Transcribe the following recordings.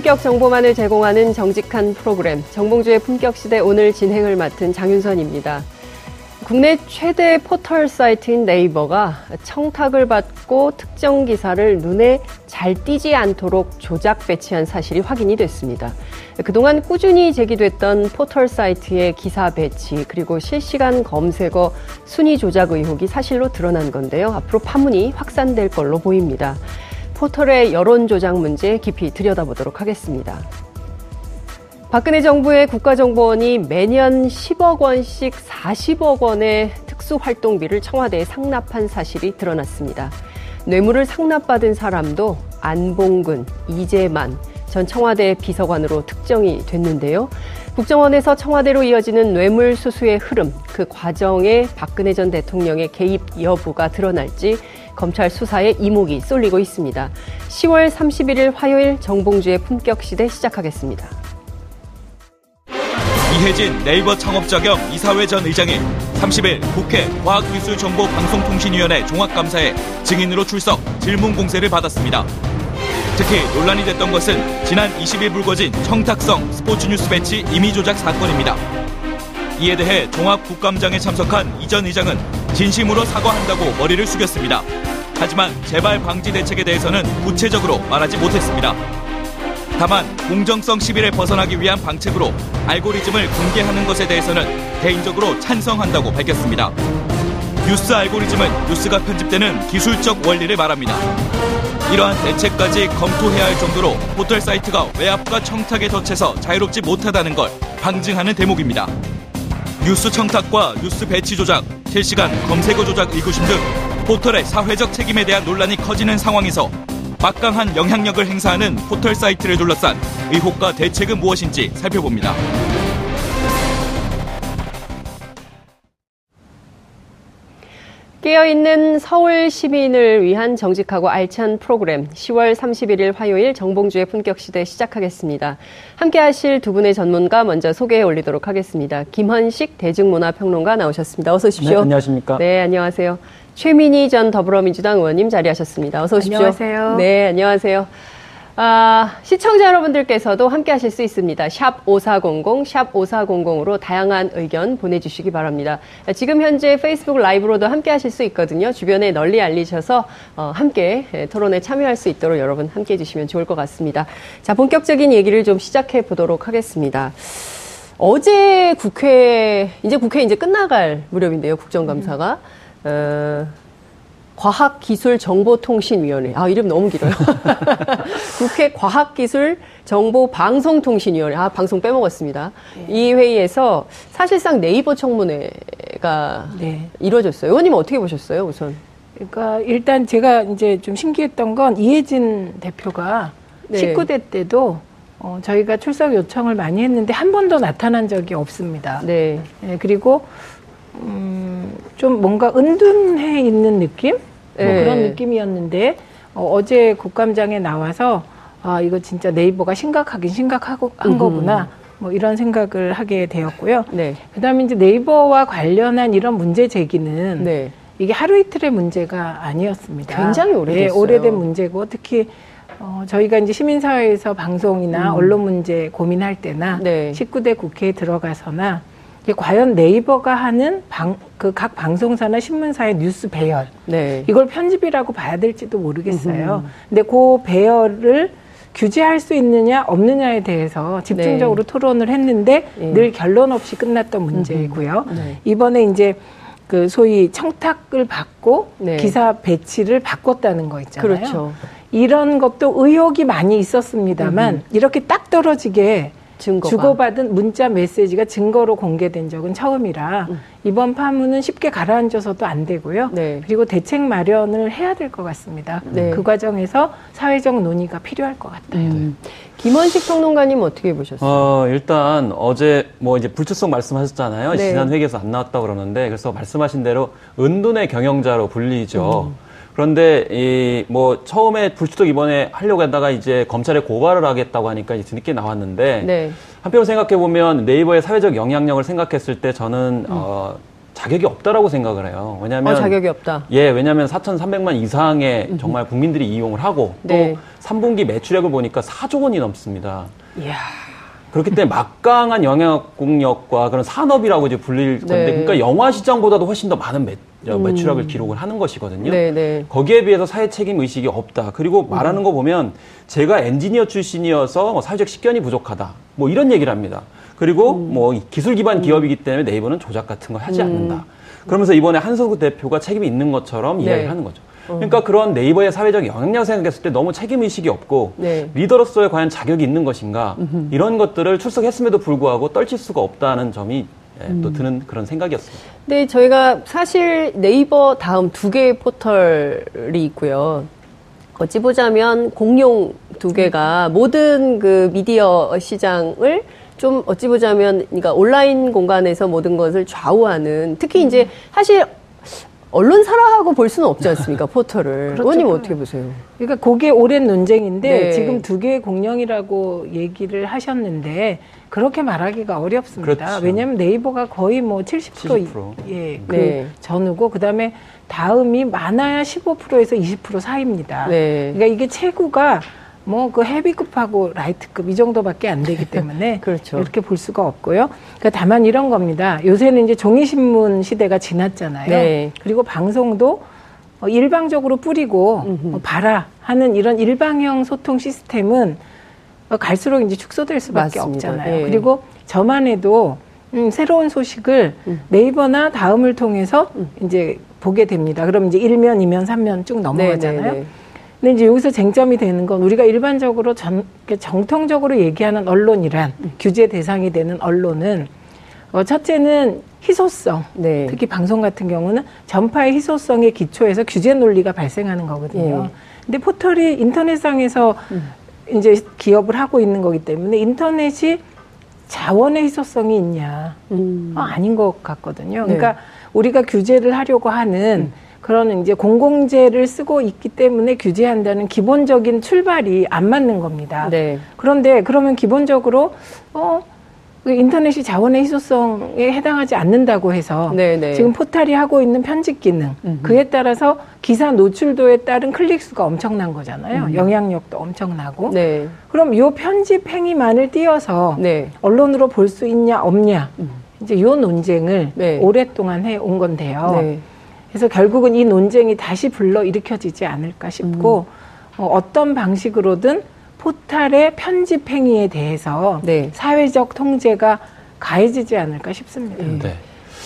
품격 정보만을 제공하는 정직한 프로그램 정봉주의 품격 시대 오늘 진행을 맡은 장윤선입니다. 국내 최대 포털 사이트인 네이버가 청탁을 받고 특정 기사를 눈에 잘 띄지 않도록 조작 배치한 사실이 확인이 됐습니다. 그동안 꾸준히 제기됐던 포털 사이트의 기사 배치 그리고 실시간 검색어 순위 조작 의혹이 사실로 드러난 건데요. 앞으로 파문이 확산될 걸로 보입니다. 포털의 여론 조작 문제 깊이 들여다보도록 하겠습니다. 박근혜 정부의 국가정보원이 매년 10억 원씩 40억 원의 특수활동비를 청와대에 상납한 사실이 드러났습니다. 뇌물을 상납받은 사람도 안봉근, 이재만 전 청와대 비서관으로 특정이 됐는데요. 국정원에서 청와대로 이어지는 뇌물 수수의 흐름, 그 과정에 박근혜 전 대통령의 개입 여부가 드러날지 검찰 수사에 이목이 쏠리고 있습니다. 10월 31일 화요일 정봉주의 품격 시대 시작하겠습니다. 이혜진 네이버 창업자 겸 이사회 전 의장이 30일 국회 과학기술정보방송통신위원회 종합감사에 증인으로 출석 질문 공세를 받았습니다. 특히 논란이 됐던 것은 지난 20일 불거진 청탁성 스포츠뉴스 배치 임의 조작 사건입니다. 이에 대해 종합국감장에 참석한 이 전 의장은 진심으로 사과한다고 머리를 숙였습니다. 하지만 재발 방지 대책에 대해서는 구체적으로 말하지 못했습니다. 다만 공정성 시비를 벗어나기 위한 방책으로 알고리즘을 공개하는 것에 대해서는 개인적으로 찬성한다고 밝혔습니다. 뉴스 알고리즘은 뉴스가 편집되는 기술적 원리를 말합니다. 이러한 대책까지 검토해야 할 정도로 포털 사이트가 외압과 청탁에 덧해서 자유롭지 못하다는 걸 방증하는 대목입니다. 뉴스 청탁과 뉴스 배치 조작, 실시간 검색어 조작 의구심 등 포털의 사회적 책임에 대한 논란이 커지는 상황에서 막강한 영향력을 행사하는 포털 사이트를 둘러싼 의혹과 대책은 무엇인지 살펴봅니다. 깨어있는 서울 시민을 위한 정직하고 알찬 프로그램 10월 31일 화요일 정봉주의 품격시대 시작하겠습니다. 함께 하실 두 분의 전문가 먼저 소개해 올리도록 하겠습니다. 김헌식 대중문화평론가 나오셨습니다. 어서 오십시오. 네, 안녕하십니까. 네, 안녕하세요. 최민희 전 더불어민주당 의원님 자리하셨습니다. 어서 오십시오. 안녕하세요. 네, 안녕하세요. 아, 시청자 여러분들께서도 함께 하실 수 있습니다. 샵 5400, 샵 5400으로 다양한 의견 보내주시기 바랍니다. 지금 현재 페이스북 라이브로도 함께 하실 수 있거든요. 주변에 널리 알리셔서 어, 함께 토론에 참여할 수 있도록 여러분 함께 해주시면 좋을 것 같습니다. 자, 본격적인 얘기를 좀 시작해 보도록 하겠습니다. 어제 국회, 이제 국회 이제 끝나갈 무렵인데요. 국정감사가. 어, 과학기술정보통신위원회. 아, 이름 너무 길어요. 국회 과학기술정보방송통신위원회. 아, 방송 빼먹었습니다. 네. 이 회의에서 사실상 네이버 청문회가 네. 이루어졌어요. 의원님 어떻게 보셨어요, 우선? 그러니까 일단 제가 이제 좀 신기했던 건 이혜진 대표가 네. 19대 때도 어, 저희가 출석 요청을 많이 했는데 한 번도 나타난 적이 없습니다. 네. 네 그리고 음, 좀 뭔가 은둔해 있는 느낌? 뭐 네. 그런 느낌이었는데 어, 제 국감장에 나와서 아 이거 진짜 네이버가 심각하긴 심각하고 한 거구나. 뭐 이런 생각을 하게 되었고요. 네. 그다음에 이제 네이버와 관련한 이런 문제 제기는 네. 이게 하루 이틀의 문제가 아니었습니다. 굉장히 오래됐어요. 네, 오래된 문제고 특히 어, 저희가 이제 시민사회에서 방송이나 음. 언론 문제 고민할 때나 네. 19대 국회에 들어가서나 과연 네이버가 하는 방, 그각 방송사나 신문사의 뉴스 배열. 네. 이걸 편집이라고 봐야 될지도 모르겠어요. 음 근데 그 배열을 규제할 수 있느냐 없느냐에 대해서 집중적으로 네. 토론을 했는데 네. 늘 결론 없이 끝났던 문제이고요. 네. 이번에 이제 그 소위 청탁을 받고 네. 기사 배치를 바꿨다는 거 있잖아요. 그렇죠. 이런 것도 의혹이 많이 있었습니다만 음. 이렇게 딱 떨어지게 증거가. 주고받은 문자 메시지가 증거로 공개된 적은 처음이라 음. 이번 파문은 쉽게 가라앉아서도 안 되고요. 네. 그리고 대책 마련을 해야 될 것 같습니다. 네. 그 과정에서 사회적 논의가 필요할 것 같아요. 음. 김원식 평론가님 어떻게 보셨어요? 어, 일단 어제 뭐 이제 불출석 말씀하셨잖아요. 네. 지난 회계에서 안 나왔다고 그러는데 그래서 말씀하신 대로 은둔의 경영자로 불리죠. 음. 그런데 이 뭐 처음에 불출석 이번에 하려고 하다가 이제 검찰에 고발을 하겠다고 하니까 이제 뒤늦게 나왔는데 네. 한편으로 생각해 보면 네이버의 사회적 영향력을 생각했을 때 저는 음. 어 자격이 없다라고 생각을 해요. 왜냐하면 어, 자격이 없다. 예, 왜냐하면 4,300만 이상의 음. 정말 국민들이 이용을 하고 또 네. 3분기 매출액을 보니까 4조 원이 넘습니다. 이야. 그렇기 때문에 막강한 영향력과 그런 산업이라고 이제 불릴 건데, 네. 그러니까 영화 시장보다도 훨씬 더 많은 매, 음. 매출액을 기록을 하는 것이거든요. 네, 네. 거기에 비해서 사회 책임 의식이 없다. 그리고 말하는 음. 거 보면 제가 엔지니어 출신이어서 뭐 사회적 식견이 부족하다. 뭐 이런 얘기를 합니다. 그리고 음. 뭐 기술 기반 음. 기업이기 때문에 네이버는 조작 같은 걸 하지 음. 않는다. 그러면서 이번에 한석우 대표가 책임이 있는 것처럼 네. 이야기를 하는 거죠. 그러니까 그런 네이버의 사회적 영향력 생각했을 때 너무 책임 의식이 없고 네. 리더로서의 과연 자격이 있는 것인가. 이런 것들을 출석했음에도 불구하고 떨칠 수가 없다는 점이 예, 음. 또 드는 그런 생각이었습니다. 네, 저희가 사실 네이버 다음 두 개의 포털이 있고요. 어찌 보자면 공룡 두 개가 모든 그 미디어 시장을 좀 어찌 보자면 그러니까 온라인 공간에서 모든 것을 좌우하는 특히 이제 사실 언론사라고 볼 수는 없지 않습니까 포털을 그렇죠. 의원님 어떻게 보세요? 그러니까 그게 오랜 논쟁인데 네. 지금 두 개의 공룡이라고 얘기를 하셨는데 그렇게 말하기가 어렵습니다. 그렇죠. 왜냐하면 네이버가 거의 뭐 70%, 70%. 예, 그 네. 전후고 그다음에 다음이 많아야 15%에서 20% 사이입니다. 네. 그러니까 이게 최고가 뭐 그 헤비급하고 라이트급 이 정도밖에 안 되기 때문에 그렇죠. 이렇게 볼 수가 없고요. 그러니까 다만 이런 겁니다. 요새는 이제 종이 신문 시대가 지났잖아요. 네. 그리고 방송도 어, 일방적으로 뿌리고 어, 봐라 하는 이런 일방형 소통 시스템은 어, 갈수록 이제 축소될 수밖에 맞습니다. 없잖아요. 네. 그리고 저만 해도 음, 새로운 소식을 음. 네이버나 다음을 통해서 음. 이제 보게 됩니다. 그럼 이제 1면, 2면, 3면 쭉 넘어가잖아요. 네, 네, 네. 근데 이제 여기서 쟁점이 되는 건 우리가 일반적으로 전, 정통적으로 얘기하는 언론이란 음. 규제 대상이 되는 언론은 어, 첫째는 희소성, 네. 특히 방송 같은 경우는 전파의 희소성에 기초해서 규제 논리가 발생하는 거거든요. 네. 근데 포털이 인터넷상에서 음. 이제 기업을 하고 있는 거기 때문에 인터넷이 자원의 희소성이 있냐? 음. 어, 아닌 것 같거든요. 그러니까 네. 우리가 규제를 하려고 하는 음. 그런 이제 공공재를 쓰고 있기 때문에 규제한다는 기본적인 출발이 안 맞는 겁니다. 네. 그런데 그러면 기본적으로 어그 인터넷이 자원의 희소성에 해당하지 않는다고 해서 네네. 네. 지금 포탈이 하고 있는 편집 기능 음흠. 그에 따라서 기사 노출도에 따른 클릭 수가 엄청난 거잖아요. 음. 영향력도 엄청나고. 네. 그럼 요 편집 행위만을 띄어서 네. 언론으로 볼 수 있냐 없냐 음. 이제 요 논쟁을 네. 오랫동안 해 온 건데요. 네. 그래서 결국은 이 논쟁이 다시 불러 일으켜지지 않을까 싶고 음. 어, 떤 방식으로든 포탈의 편집 행위에 대해서 네. 사회적 통제가 가해지지 않을까 싶습니다. 네. 네.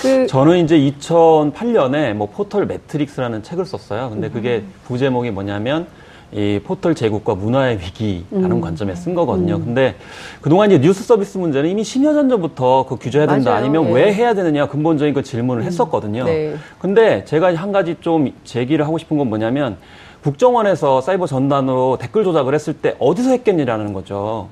그 저는 이제 2008년에 뭐 포털 매트릭스라는 책을 썼어요. 근데 그게 음. 부제목이 뭐냐면 이 포털 제국과 문화의 위기라는 음. 관점에 쓴 거거든요. 음. 근데 그동안 이제 뉴스 서비스 문제는 이미 10여 년 전부터 그 규제해야 된다 맞아요. 아니면 네. 왜 해야 되느냐 근본적인 그 질문을 음. 했었거든요. 네. 근데 제가 한 가지 좀 제기를 하고 싶은 건 뭐냐면 국정원에서 사이버 전단으로 댓글 조작을 했을 때 어디서 했겠냐라는 거죠.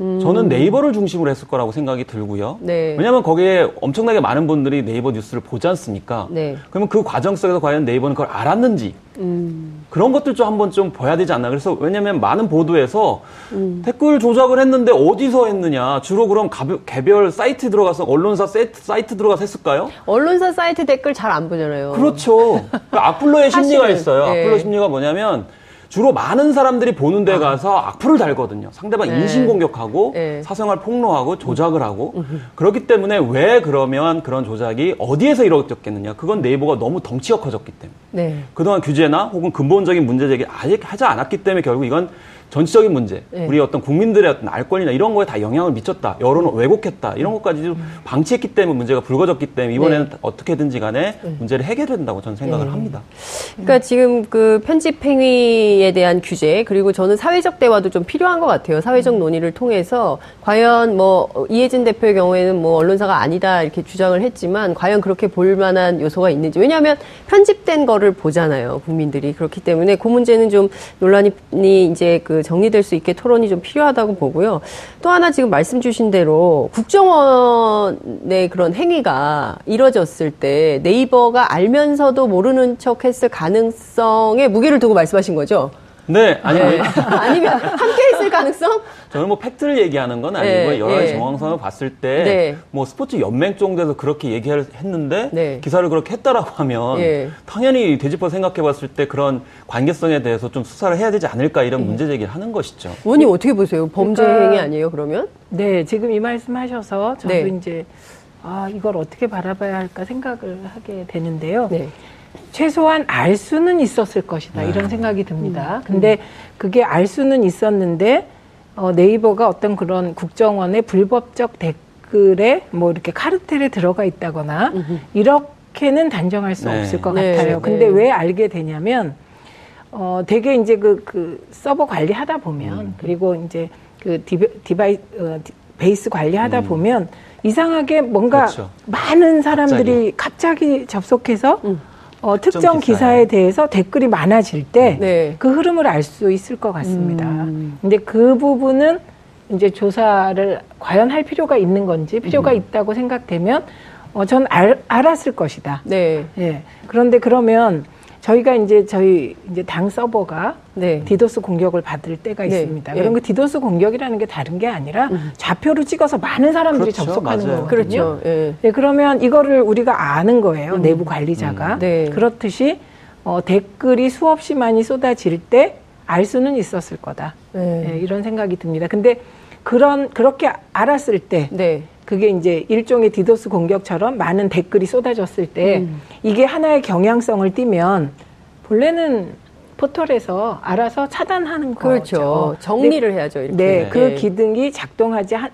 음. 저는 네이버를 중심으로 했을 거라고 생각이 들고요. 네. 왜냐하면 거기에 엄청나게 많은 분들이 네이버 뉴스를 보지 않습니까? 네. 그러면 그 과정 속에서 과연 네이버는 그걸 알았는지 음. 그런 것들 좀 한번 좀 봐야 되지 않나. 그래서 왜냐하면 많은 보도에서 음. 댓글 조작을 했는데 어디서 했느냐. 주로 그럼 개별 사이트 들어가서 언론사 사이트, 사이트 들어가서 했을까요? 언론사 사이트 댓글 잘 안 보잖아요. 그렇죠. 그러니까 악플러의 심리가 있어요. 네. 악플러 심리가 뭐냐면 주로 많은 사람들이 보는 데 아. 가서 아. 악플을 달거든요. 상대방 네. 인신공격하고 네. 사생활 폭로하고 조작을 하고 음. 그렇기 때문에 왜 그러면 그런 조작이 어디에서 이루어졌겠느냐. 그건 네이버가 너무 덩치가 커졌기 때문에. 네. 그동안 규제나 혹은 근본적인 문제 제기 아직 하지 않았기 때문에 결국 이건 전체적인 문제, 네. 우리 어떤 국민들의 어떤 알권이나 이런 거에 다 영향을 미쳤다, 여론을 왜곡했다 이런 것까지 음. 방치했기 때문에 문제가 불거졌기 때문에 이번에는 네. 어떻게든지 간에 네. 문제를 해결된다고 저는 생각을 네. 합니다. 그러니까 지금 그 편집 행위에 대한 규제 그리고 저는 사회적 대화도 좀 필요한 것 같아요. 사회적 음. 논의를 통해서 과연 뭐 이해진 대표의 경우에는 뭐 언론사가 아니다 이렇게 주장을 했지만 과연 그렇게 볼 만한 요소가 있는지 왜냐하면 편집된 거를 보잖아요 국민들이 그렇기 때문에 그 문제는 좀 논란이 이제 그 정리될 수 있게 토론이 좀 필요하다고 보고요. 또 하나 지금 말씀 주신 대로 국정원의 그런 행위가 이뤄졌을 때 네이버가 알면서도 모르는 척 했을 가능성에 무게를 두고 말씀하신 거죠? 네, 아니, 네. 아니면 함께 있을 가능성? 저는 뭐 팩트를 얘기하는 건 아니고 네, 여러 가지 네. 정황상을 봤을 때뭐 네. 스포츠 연맹 정도에서 그렇게 얘기를 했는데 네. 기사를 그렇게 했다라고 하면 예. 당연히 되짚어 생각해봤을 때 그런 관계성에 대해서 좀 수사를 해야 되지 않을까 이런 예. 문제 제기를 하는 것이죠. 의원님 어떻게 보세요? 범죄 그러니까, 행위 아니에요 그러면? 네, 지금 이 말씀하셔서 저도 네. 이제 아 이걸 어떻게 바라봐야 할까 생각을 하게 되는데요. 네. 최소한 알 수는 있었을 것이다 네. 이런 생각이 듭니다. 음. 근데 그게 알 수는 있었는데 어, 네이버가 어떤 그런 국정원의 불법적 댓글에 뭐 이렇게 카르텔에 들어가 있다거나 음흠. 이렇게는 단정할 수 네. 없을 것 네. 같아요. 근데 네. 왜 알게 되냐면 어, 되게 이제 그, 그 서버 관리하다 보면 음. 그리고 이제 그 디바이 어, 베이스 관리하다 음. 보면 이상하게 뭔가 그렇죠. 많은 사람들이 갑자기, 갑자기 접속해서 음. 어, 특정 기사에 대해서 댓글이 많아질 때그 네. 그 흐름을 알 수 있을 것 같습니다. 음. 근데 그 부분은 이제 조사를 과연 할 필요가 있는 건지 필요가 음. 있다고 생각되면 어, 전 알, 알았을 것이다. 네. 예. 그런데 그러면 저희가 이제 저희 이제 당 서버가 네. 디도스 공격을 받을 때가 네. 있습니다. 네. 그런 그 디도스 공격이라는 게 다른 게 아니라 음. 좌표로 찍어서 많은 사람들이 그렇죠. 접속하는 맞아요. 거거든요. 그렇죠. 네. 네. 그러면 이거를 우리가 아는 거예요. 음. 내부 관리자가. 음. 네. 그렇듯이 어, 댓글이 수없이 많이 쏟아질 때 알 수는 있었을 거다. 네. 이런 생각이 듭니다. 근데 그런 그렇게 알았을 때 그게 이제 일종의 디도스 공격처럼 많은 댓글이 쏟아졌을 때 음. 이게 하나의 경향성을 띠면 본래는 포털에서 알아서 차단하는 그렇죠. 거죠. 정리를 네, 해야죠. 이렇게. 네, 그 네. 기능이 작동하지 하,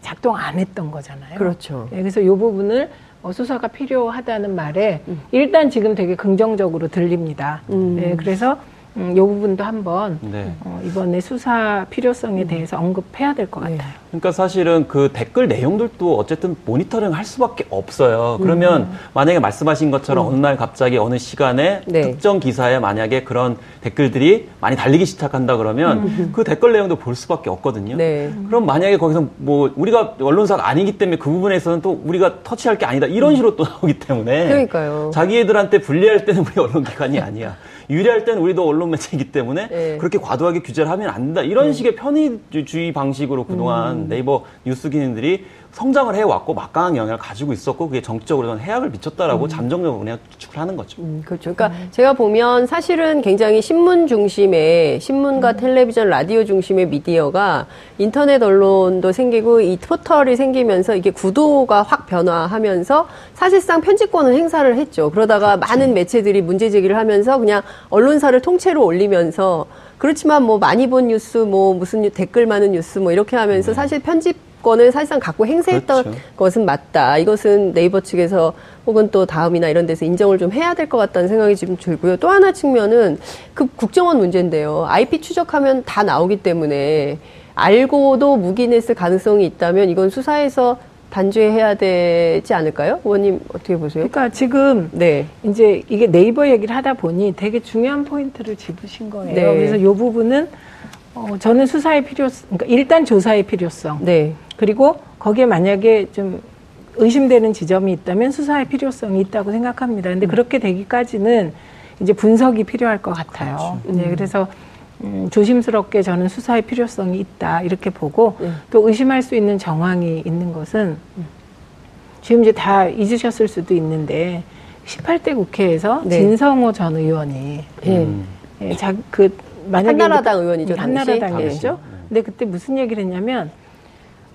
작동 안 했던 거잖아요. 그렇죠. 네, 그래서 이 부분을 어, 수사가 필요하다는 말에 음. 일단 지금 되게 긍정적으로 들립니다. 음. 네, 그래서 음, 이 부분도 한번 네. 어, 이번에 수사 필요성에 대해서 언급해야 될것 네. 같아요. 그러니까 사실은 그 댓글 내용들도 어쨌든 모니터링 할 수밖에 없어요. 그러면 음. 만약에 말씀하신 것처럼 음. 어느 날 갑자기 어느 시간에 네. 특정 기사에 만약에 그런 댓글들이 많이 달리기 시작한다 그러면 음. 그 댓글 내용도 볼 수밖에 없거든요. 네. 그럼 만약에 거기서 뭐 우리가 언론사가 아니기 때문에 그 부분에서는 또 우리가 터치할 게 아니다 이런 음. 식으로 또 나오기 때문에 그러니까요. 자기애들한테 불리할 때는 우리 언론기관이 아니야. 유리할 때는 우리도 언론 매체이기 때문에 네. 그렇게 과도하게 규제를 하면 안 된다. 이런 네. 식의 편의주의 방식으로 그동안 음. 네이버 뉴스 기능들이 성장을 해왔고 막강한 영향을 가지고 있었고 그게 정치적으로는 해악을 미쳤다라고 음. 잠정적으로 그냥 추측을 하는 거죠. 음, 그렇죠. 그러니까 음. 제가 보면 사실은 굉장히 신문 중심의 신문과 음. 텔레비전, 라디오 중심의 미디어가 인터넷 언론도 생기고 이 포털이 생기면서 이게 구도가 확 변화하면서 사실상 편집권을 행사를 했죠. 그러다가 그렇죠. 많은 매체들이 문제 제기를 하면서 그냥 언론사를 통째로 올리면서 그렇지만 뭐 많이 본 뉴스 뭐 무슨 댓글 많은 뉴스 뭐 이렇게 하면서 네. 사실 편집 권을 사실상 갖고 행세했던 그렇죠. 것은 맞다. 이것은 네이버 측에서 혹은 또 다음이나 이런 데서 인정을 좀 해야 될 것 같다는 생각이 지금 들고요. 또 하나 측면은 그 국정원 문제인데요. IP 추적하면 다 나오기 때문에 알고도 묵인했을 가능성이 있다면 이건 수사에서 단죄해야 되지 않을까요? 의원님 어떻게 보세요? 그러니까 지금 네. 이제 이게 네이버 얘기를 하다 보니 되게 중요한 포인트를 짚으신 거예요. 네. 그래서 이 부분은 어, 저는 수사의 필요성, 그러니까 일단 조사의 필요성. 네. 그리고 거기에 만약에 좀 의심되는 지점이 있다면 수사의 필요성이 있다고 생각합니다. 근데 음. 그렇게 되기까지는 이제 분석이 필요할 것 같아요. 네, 음. 그래서 음, 조심스럽게 저는 수사의 필요성이 있다 이렇게 보고 네. 또 의심할 수 있는 정황이 있는 것은 지금 이제 다 잊으셨을 수도 있는데 18대 국회에서 네. 진성호 전 의원이 네. 예, 자, 그 만약에 한나라당 의원이죠. 한나라당이었죠. 네. 근데 그때 무슨 얘기를 했냐면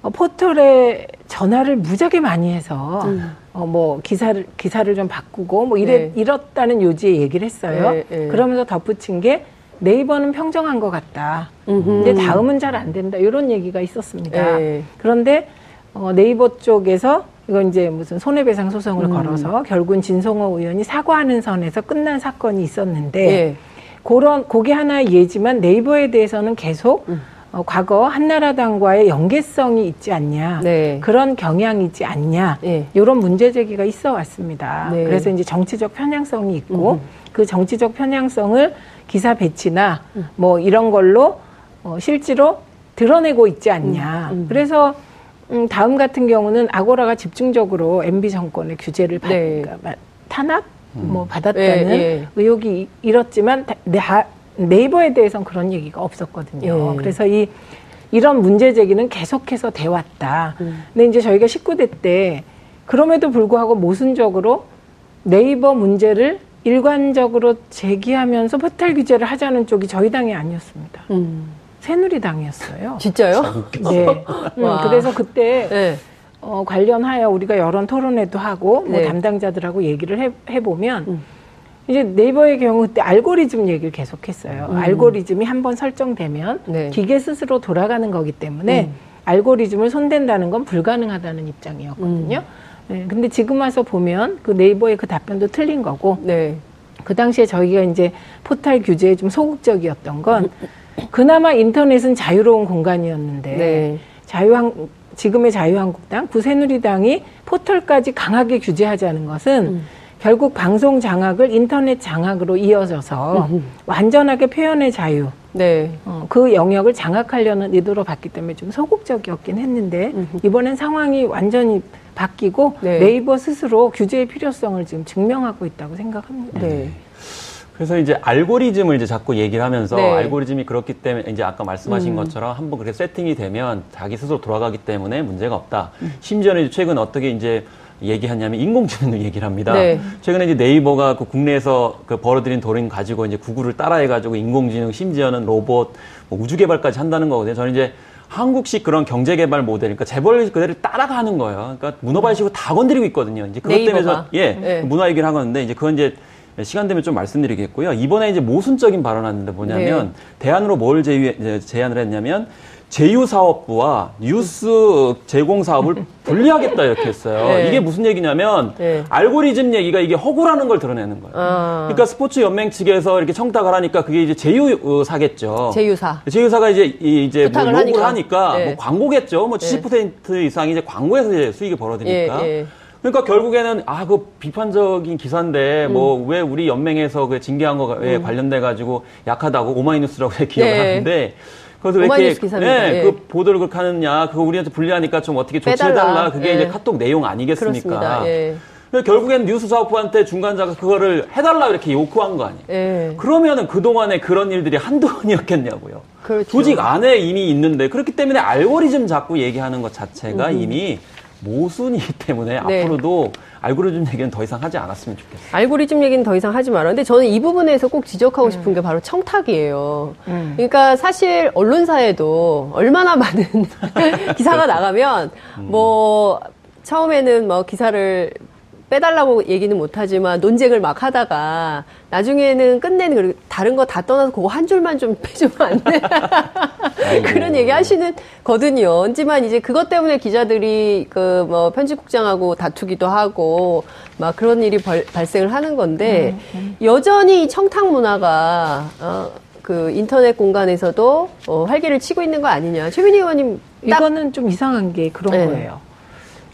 어, 포털에 전화를 무지하게 많이 해서 음. 어, 뭐 기사를 기사를 좀 바꾸고 뭐 이래 네. 이렇다는 요지의 얘기를 했어요. 네, 네. 그러면서 덧붙인 게 네이버는 평정한 것 같다. 음흠. 근데 다음은 잘 안 된다. 이런 얘기가 있었습니다. 네. 그런데 어, 네이버 쪽에서 이건 이제 무슨 손해배상 소송을 음. 걸어서 결국은 진성호 의원이 사과하는 선에서 끝난 사건이 있었는데 네. 그런 그게 하나의 예지만 네이버에 대해서는 계속 음. 어, 과거 한나라당과의 연계성이 있지 않냐 네. 그런 경향이 있지 않냐 네. 이런 문제 제기가 있어 왔습니다. 네. 그래서 이제 정치적 편향성이 있고 음. 그 정치적 편향성을 기사 배치나 음. 뭐 이런 걸로 어, 실제로 드러내고 있지 않냐. 음. 음. 그래서 음, 다음 같은 경우는 아고라가 집중적으로 MB 정권의 규제를 받, 네. 그러니까 탄압 음. 뭐 받았다는 예, 예. 의혹이 일었지만 다, 네이버에 대해서는 그런 얘기가 없었거든요. 예. 그래서 이 이런 문제 제기는 계속해서 돼 왔다. 음. 근데 이제 저희가 19대 때 그럼에도 불구하고 모순적으로 네이버 문제를 일관적으로 제기하면서 포탈 규제를 하자는 쪽이 저희 당이 아니었습니다. 음. 새누리당이었어요. 진짜요? 네. 음, 그래서 그때 네. 어, 관련하여 우리가 여론 토론회도 하고 뭐 네. 담당자들하고 얘기를 해, 해보면 음. 이제 네이버의 경우 그때 알고리즘 얘기를 계속했어요. 음. 알고리즘이 한번 설정되면 네. 기계 스스로 돌아가는 거기 때문에 음. 알고리즘을 손댄다는 건 불가능하다는 입장이었거든요. 음. 네, 근데 지금 와서 보면 그 네이버의 그 답변도 틀린 거고. 네. 그 당시에 저희가 이제 포탈 규제에 좀 소극적이었던 건 그나마 인터넷은 자유로운 공간이었는데 네. 자유한 지금의 자유한국당, 구새누리당이 포털까지 강하게 규제하자는 것은 음. 결국 방송 장악을 인터넷 장악으로 이어져서 음흠. 완전하게 표현의 자유, 네. 어, 그 영역을 장악하려는 의도로 봤기 때문에 좀 소극적이었긴 했는데 음흠. 이번엔 상황이 완전히 바뀌고 네. 이버 스스로 규제의 필요성을 지금 증명하고 있다고 생각합니다. 네. 그래서 이제 알고리즘을 이제 자꾸 얘기를 하면서 네. 알고리즘이 그렇기 때문에 이제 아까 말씀하신 음. 것처럼 한번 그렇게 세팅이 되면 자기 스스로 돌아가기 때문에 문제가 없다. 음. 심지어는 최근 어떻게 이제 얘기하냐면 인공지능을 얘기를 합니다. 네. 최근에 이제 네이버가 그 국내에서 그 벌어들인 돈을 가지고 이제 구글을 따라해가지고 인공지능 심지어는 로봇 뭐 우주 개발까지 한다는 거거든요. 저는 이제 한국식 그런 경제 개발 모델, 그러니까 재벌 그대로 따라가는 거예요. 그러니까 문어발식으로 다 건드리고 있거든요. 이제 그것 때문에 저, 예, 네. 문화 얘기를 하는데 이제 그건 이제 시간 되면 좀 말씀드리겠고요. 이번에 이제 모순적인 발언하는데 뭐냐면 네. 대안으로 뭘 제휴, 제안을 했냐면 제휴사업부와 뉴스 제공 사업을 분리하겠다 이렇게 했어요. 네. 이게 무슨 얘기냐면 네. 알고리즘 얘기가 이게 허구라는 걸 드러내는 거예요. 아. 그러니까 스포츠 연맹 측에서 이렇게 청탁을 하니까 그게 이제 제휴사겠죠. 제휴사. 제휴사가 이제 이제 뭐 요구를 하니까, 하니까 네. 뭐 광고겠죠. 뭐 70% 이상이 이제 광고에서 이제 수익이 벌어지니까. 예, 예. 그러니까 결국에는 아 그 비판적인 기사인데 뭐 음. 뭐왜 우리 연맹에서 그 징계한 거에 음. 관련돼 가지고 약하다고 오마이뉴스라고 기억을 네. 하는데 그래서 왜 이렇게 네, 예. 그 보도를 그렇게 하느냐 그거 우리한테 불리하니까 좀 어떻게 조치해달라 그게 예. 이제 카톡 내용 아니겠습니까? 예. 결국엔 뉴스 사업부한테 중간자가 그거를 해달라 이렇게 요구한 거 아니에요. 예. 그러면은 그동안에 그런 일들이 한두 번이었겠냐고요. 그렇죠. 조직 안에 이미 있는데 그렇기 때문에 알고리즘 자꾸 얘기하는 것 자체가 음. 이미 모순이기 때문에 네. 앞으로도 알고리즘 얘기는 더 이상 하지 않았으면 좋겠어요. 알고리즘 얘기는 더 이상 하지 마라. 근데 저는 이 부분에서 꼭 지적하고 음. 싶은 게 바로 청탁이에요. 음. 그러니까 사실 언론사에도 얼마나 많은 기사가 나가면 음. 뭐 처음에는 뭐 기사를 빼달라고 얘기는 못하지만 논쟁을 막 하다가 나중에는 끝내는 다른 거 다 떠나서 그거 한 줄만 좀 빼주면 안 돼? 그런 얘기 하시는 거든요. 하지만 이제 그것 때문에 기자들이 그 뭐 편집국장하고 다투기도 하고 막 그런 일이 벌, 발생을 하는 건데 음, 음. 여전히 청탁 문화가 어, 그 인터넷 공간에서도 어, 활기를 치고 있는 거 아니냐. 최민희 의원님 이거는 좀 이상한 게 그런 네. 거예요.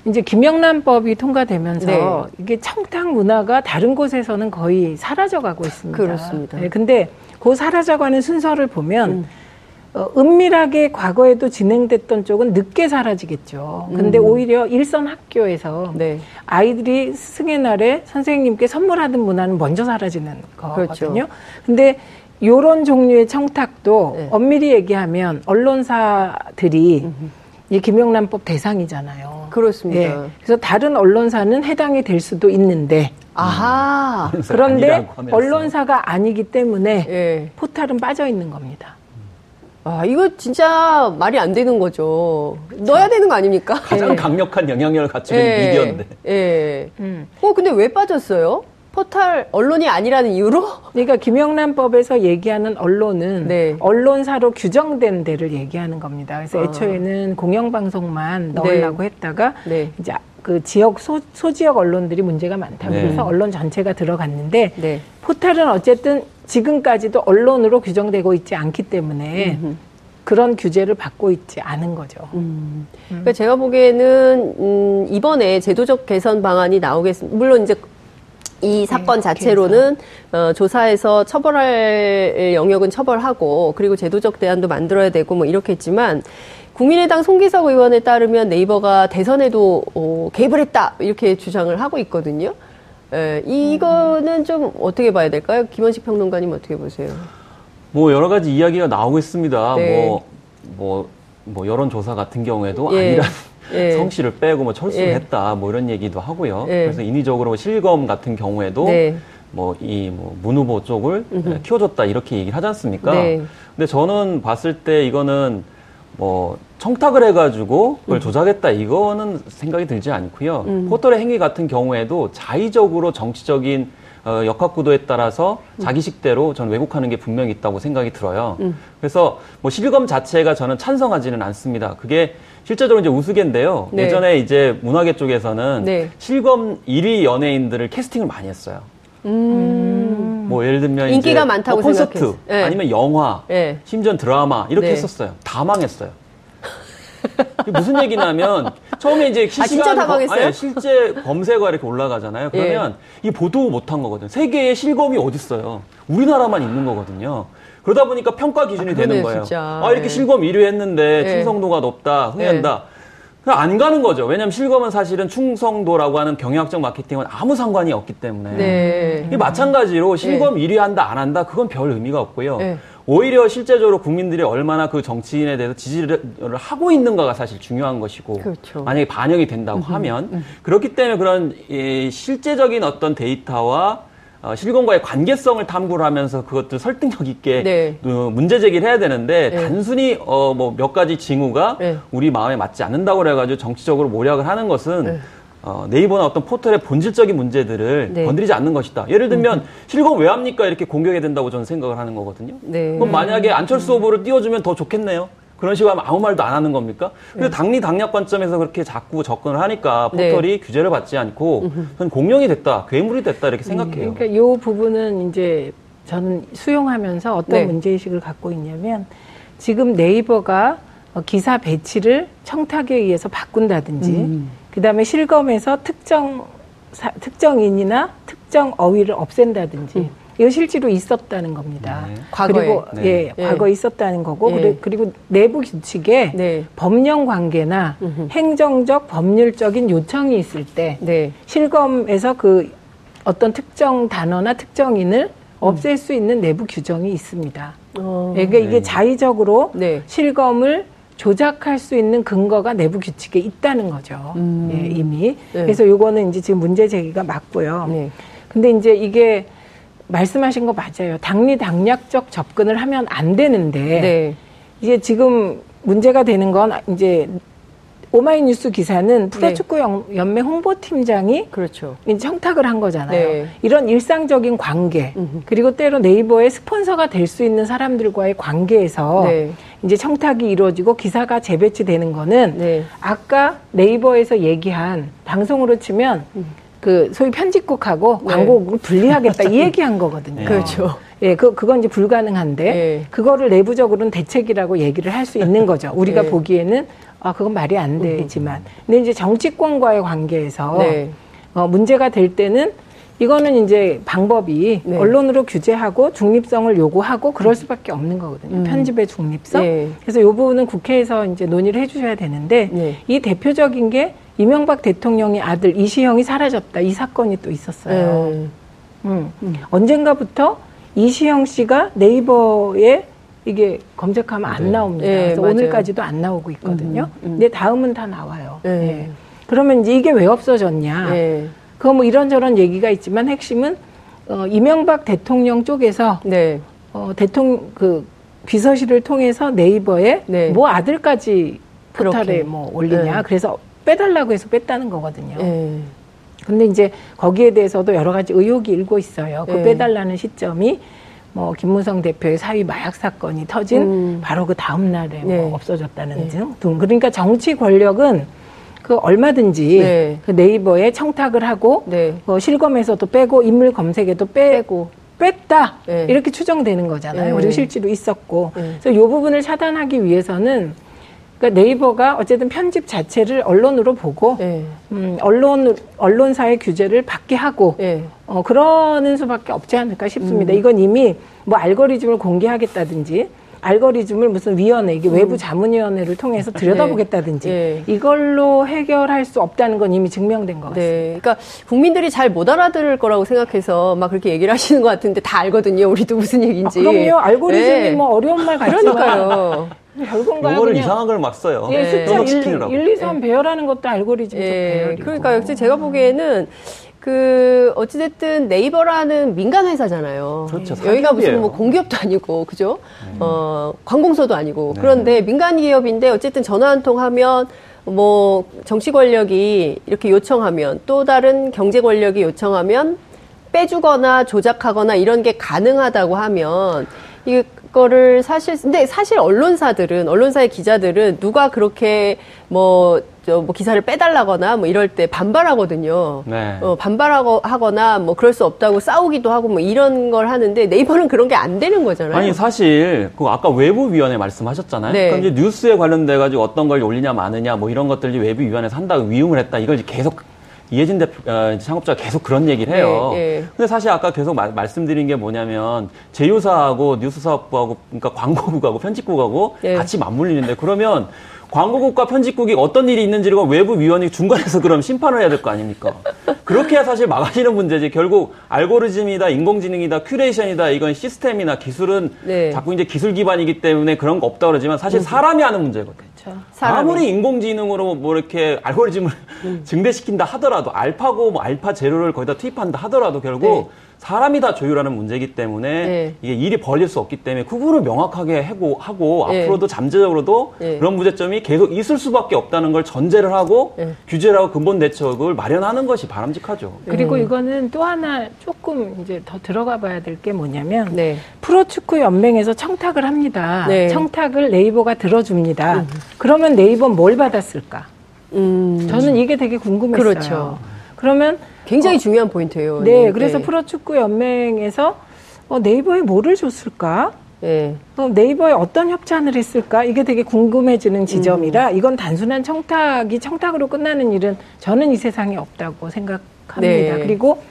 이제 김영란법이 통과되면서 네. 이게 청탁 문화가 다른 곳에서는 거의 사라져가고 있습니다. 그렇습니다. 네, 근데 그 사라져가는 순서를 보면 음. 어, 은밀하게 과거에도 진행됐던 쪽은 늦게 사라지겠죠. 근데 음. 오히려 일선 학교에서 네. 아이들이 스승의 날에 선생님께 선물하던 문화는 먼저 사라지는 거거든요. 그렇죠. 근데 요런 종류의 청탁도 네. 엄밀히 얘기하면 언론사들이 음흠. 이 김영란법 대상이잖아요. 그렇습니다. 예. 그래서 다른 언론사는 해당이 될 수도 있는데 아하. 음. 그런데 언론사가 아니기 때문에 예. 포탈은 빠져 있는 겁니다. 아, 이거 진짜 말이 안 되는 거죠. 그쵸. 넣어야 되는 거 아닙니까? 가장 예. 강력한 영향력을 갖추는 예. 미디어인데. 예. 음. 어, 근데 왜 빠졌어요? 포털 언론이 아니라는 이유로? 그러니까 김영란법에서 얘기하는 언론은 네. 언론사로 규정된 데를 얘기하는 겁니다. 그래서 아. 애초에는 공영방송만 넣으려고 네. 했다가 네. 이제 그 지역 소, 소지역 언론들이 문제가 많다고 네. 해서 언론 전체가 들어갔는데 네. 포털은 어쨌든 지금까지도 언론으로 규정되고 있지 않기 때문에 음흠. 그런 규제를 받고 있지 않은 거죠. 음. 그러니까 제가 보기에는 음, 이번에 제도적 개선 방안이 나오겠습니다. 물론 이제 이 네, 사건 자체로는 어, 조사해서 처벌할 영역은 처벌하고 그리고 제도적 대안도 만들어야 되고 뭐 이렇게 했지만 국민의당 송기석 의원에 따르면 네이버가 대선에도 어, 개입을 했다 이렇게 주장을 하고 있거든요. 에, 이거는 좀 어떻게 봐야 될까요? 김원식 평론가님 어떻게 보세요? 뭐 여러 가지 이야기가 나오고 있습니다. 네. 뭐, 뭐, 뭐 여론조사 같은 경우에도 예. 아니라 예. 성씨를 빼고 뭐 철수를 예. 했다 뭐 이런 얘기도 하고요. 예. 그래서 인위적으로 실검 같은 경우에도 네. 뭐이 뭐문 후보 쪽을 음흠. 키워줬다 이렇게 얘기를 하지 않습니까? 네. 근데 저는 봤을 때 이거는 뭐 청탁을 해가지고 그걸 음. 조작했다 이거는 생각이 들지 않고요. 음. 포털의 행위 같은 경우에도 자의적으로 정치적인 어, 역학구도에 따라서 음. 자기식대로 전 왜곡하는 게 분명히 있다고 생각이 들어요. 음. 그래서 뭐 실검 자체가 저는 찬성하지는 않습니다. 그게 실제적으로 이제 우스개인데요. 네. 예전에 이제 문화계 쪽에서는 네. 실검 1위 연예인들을 캐스팅을 많이 했어요. 음. 뭐 예를 들면 인기가 많다고 뭐 콘서트 네. 아니면 영화, 네. 심지어 드라마 이렇게 네. 했었어요. 다 망했어요. 무슨 얘기냐면 처음에 이제 실시간 아, 검, 아니, 실제 검색어 이렇게 올라가잖아요. 그러면 예. 이 보도 못한 거거든요. 세계에 실검이 어디 있어요? 우리나라만 있는 거거든요. 그러다 보니까 평가 기준이 아, 되는 거예요. 진짜. 아 이렇게 예. 실검 1위 했는데 예. 충성도가 높다, 흥한다. 예. 그냥 안 가는 거죠. 왜냐하면 실검은 사실은 충성도라고 하는 경영학적 마케팅은 아무 상관이 없기 때문에. 네. 마찬가지로 실검 네. 1위 한다 안 한다 그건 별 의미가 없고요. 네. 오히려 실제적으로 국민들이 얼마나 그 정치인에 대해서 지지를 하고 있는가가 사실 중요한 것이고 그렇죠. 만약에 반영이 된다고 음흠, 하면 음. 그렇기 때문에 그런 예, 실제적인 어떤 데이터와 어, 실검과의 관계성을 탐구를 하면서 그것들 설득력 있게 네. 어, 문제 제기를 해야 되는데 네. 단순히 어, 뭐 몇 가지 징후가 네. 우리 마음에 맞지 않는다고 그래가지고 정치적으로 모략을 하는 것은 네. 어, 네이버나 어떤 포털의 본질적인 문제들을 네. 건드리지 않는 것이다. 예를 들면 음. 실검 왜 합니까 이렇게 공격해야 된다고 저는 생각을 하는 거거든요. 네. 그럼 만약에 안철수 후보를 띄워주면 더 좋겠네요. 그런 식으로 하면 아무 말도 안 하는 겁니까? 근데 네. 당리 당략 관점에서 그렇게 자꾸 접근을 하니까 네. 포털이 네. 규제를 받지 않고 저는 공룡이 됐다, 괴물이 됐다 이렇게 생각해요. 그러니까 이 부분은 이제 저는 수용하면서 어떤 네. 문제의식을 갖고 있냐면 지금 네이버가 기사 배치를 청탁에 의해서 바꾼다든지 음. 그다음에 실검에서 특정 사, 특정인이나 특정 어휘를 없앤다든지 음. 이거 실제로 있었다는 겁니다. 네. 과거에. 그리고 네. 예, 예, 과거에 있었다는 거고 예. 그리고 내부 규칙에 네. 법령 관계나 음흠. 행정적 법률적인 요청이 있을 때 네. 실검에서 그 어떤 특정 단어나 특정인을 음. 없앨 수 있는 내부 규정이 있습니다. 어. 그러니까 이게 네. 자의적으로 네. 실검을 조작할 수 있는 근거가 내부 규칙에 있다는 거죠. 음. 예, 이미. 네. 그래서 요거는 이제 지금 문제 제기가 맞고요. 네. 근데 이제 이게 말씀하신 거 맞아요. 당리 당략적 접근을 하면 안 되는데 네. 이제 지금 문제가 되는 건 이제 오마이뉴스 기사는 프로축구 네. 연맹 홍보팀장이 그렇죠. 청탁을 한 거잖아요. 네. 이런 일상적인 관계 음흠. 그리고 때로 네이버의 스폰서가 될 수 있는 사람들과의 관계에서 네. 이제 청탁이 이루어지고 기사가 재배치되는 거는 네. 아까 네이버에서 얘기한 방송으로 치면 음. 그 소위 편집국하고 네. 광고국을 분리하겠다 이 얘기한 거거든요. 그렇죠. 예, 그, 그건 이제 불가능한데, 네. 그거를 내부적으로는 대책이라고 얘기를 할 수 있는 거죠. 우리가 네. 보기에는, 아, 그건 말이 안 되지만. 근데 이제 정치권과의 관계에서, 네. 어, 문제가 될 때는, 이거는 이제 방법이 네. 언론으로 규제하고 중립성을 요구하고 그럴 수밖에 없는 거거든요. 음. 편집의 중립성. 네. 그래서 이 부분은 국회에서 이제 논의를 해주셔야 되는데 네. 이 대표적인 게 이명박 대통령의 아들 이시영이 사라졌다 이 사건이 또 있었어요. 네. 음. 음. 언젠가부터 이시영 씨가 네이버에 이게 검색하면 안 네. 나옵니다. 네, 그래서 맞아요. 오늘까지도 안 나오고 있거든요. 음, 음. 근데 다음은 다 나와요. 네. 네. 그러면 이제 이게 왜 없어졌냐? 네. 그거 뭐 이런저런 얘기가 있지만 핵심은 어, 이명박 대통령 쪽에서 네. 어, 대통령 그 비서실을 통해서 네이버에 네. 뭐 아들까지 포탈에. 뭐 올리냐. 네. 그래서 빼달라고 해서 뺐다는 거거든요. 근데 이제 거기에 대해서도 여러 가지 의혹이 일고 있어요. 그 네. 빼달라는 시점이 뭐 김무성 대표의 사위 마약 사건이 터진 음. 바로 그 다음 날에 뭐 네. 뭐 없어졌다는 네. 등 그러니까 정치 권력은 그 얼마든지 네. 그 네이버에 청탁을 하고 네. 뭐 실검에서도 빼고 인물 검색에도 빼 고 뺐다 네. 이렇게 추정되는 거잖아요. 그리고 실제로 있었고 그래서 이 부분을 차단하기 위해서는 그러니까 네이버가 어쨌든 편집 자체를 언론으로 보고 네. 음, 언론 언론사의 규제를 받게 하고 네. 어, 그러는 수밖에 없지 않을까 싶습니다. 음. 이건 이미 뭐 알고리즘을 공개하겠다든지 알고리즘을 무슨 위원회, 이게 음. 외부 자문위원회를 통해서 들여다보겠다든지 네. 네. 이걸로 해결할 수 없다는 건 이미 증명된 것 네. 같습니다. 네. 그러니까 국민들이 잘 못 알아들을 거라고 생각해서 막 그렇게 얘기를 하시는 것 같은데 다 알거든요. 우리도 무슨 얘기인지. 아, 그럼요. 알고리즘이 네. 뭐 어려운 말 같지만. 그러니까요. 별건가요? 요거를 이상한 걸 막 써요. 예, 숫자 1, 1, 2, 3 배열하는 것도 알고리즘적 예, 배열이고. 그러니까 역시 제가 보기에는 그 어찌됐든 네이버라는 민간 회사잖아요. 그렇죠. 여기가 무슨 뭐 공기업도 아니고 그죠? 음. 어 관공서도 아니고 네. 그런데 민간 기업인데 어쨌든 전화 한 통 하면 뭐 정치 권력이 이렇게 요청하면 또 다른 경제 권력이 요청하면 빼주거나 조작하거나 이런 게 가능하다고 하면 이게 거를 사실 근데 사실 언론사들은 언론사의 기자들은 누가 그렇게 뭐 저 뭐 기사를 빼달라거나 뭐 이럴 때 반발하거든요. 네. 어, 반발하고 하거나 뭐 그럴 수 없다고 싸우기도 하고 뭐 이런 걸 하는데 네이버는 그런 게 안 되는 거잖아요. 아니 사실 그 아까 외부위원회 말씀하셨잖아요. 네. 그럼 이제 뉴스에 관련돼 가지고 어떤 걸 올리냐 마느냐 뭐 이런 것들이 외부위원회에서 한다고 위임을 했다 이걸 계속 이해진 대표, 어, 창업자가 계속 그런 얘기를 해요. 네, 네. 근데 사실 아까 계속 마, 말씀드린 게 뭐냐면 제휴사하고 뉴스사업부하고 그러니까 광고국하고 편집국하고 네. 같이 맞물리는데 그러면 광고국과 편집국이 어떤 일이 있는지를 외부 위원이 중간에서 그럼 심판을 해야 될 거 아닙니까? 그렇게 해야 사실 막아지는 문제지. 결국 알고리즘이다, 인공지능이다, curation이다, 이건 시스템이나 기술은 네. 자꾸 이제 기술 기반이기 때문에 그런 거 없다 그러지만 사실 음. 사람이 하는 문제거든요. 그렇죠. 아무리 인공지능으로 뭐 이렇게 알고리즘을 음. 증대시킨다 하더라도 알파고 뭐 알파 제로를 거기다 투입한다 하더라도 결국 네. 사람이 다 조율하는 문제이기 때문에 네. 이게 일이 벌릴 수 없기 때문에 구분을 명확하게 하고, 하고 네. 앞으로도 잠재적으로도 네. 그런 문제점이 계속 있을 수밖에 없다는 걸 전제를 하고 네. 규제를 하고 근본 대책을 마련하는 것이 바람직하죠. 그리고 음. 이거는 또 하나 조금 이제 더 들어가 봐야 될 게 뭐냐면 네. 프로축구 연맹에서 청탁을 합니다. 네. 청탁을 네이버가 들어줍니다. 음. 그러면 네이버 뭘 받았을까? 음. 저는 이게 되게 궁금했어요. 그렇죠. 그러면 굉장히 어, 중요한 포인트예요. 네, 네. 그래서 프로축구 연맹에서 어, 네이버에 뭐를 줬을까? 네. 어, 네이버에 어떤 협찬을 했을까? 이게 되게 궁금해지는 지점이라 음. 이건 단순한 청탁이 청탁으로 끝나는 일은 저는 이 세상에 없다고 생각합니다. 네. 그리고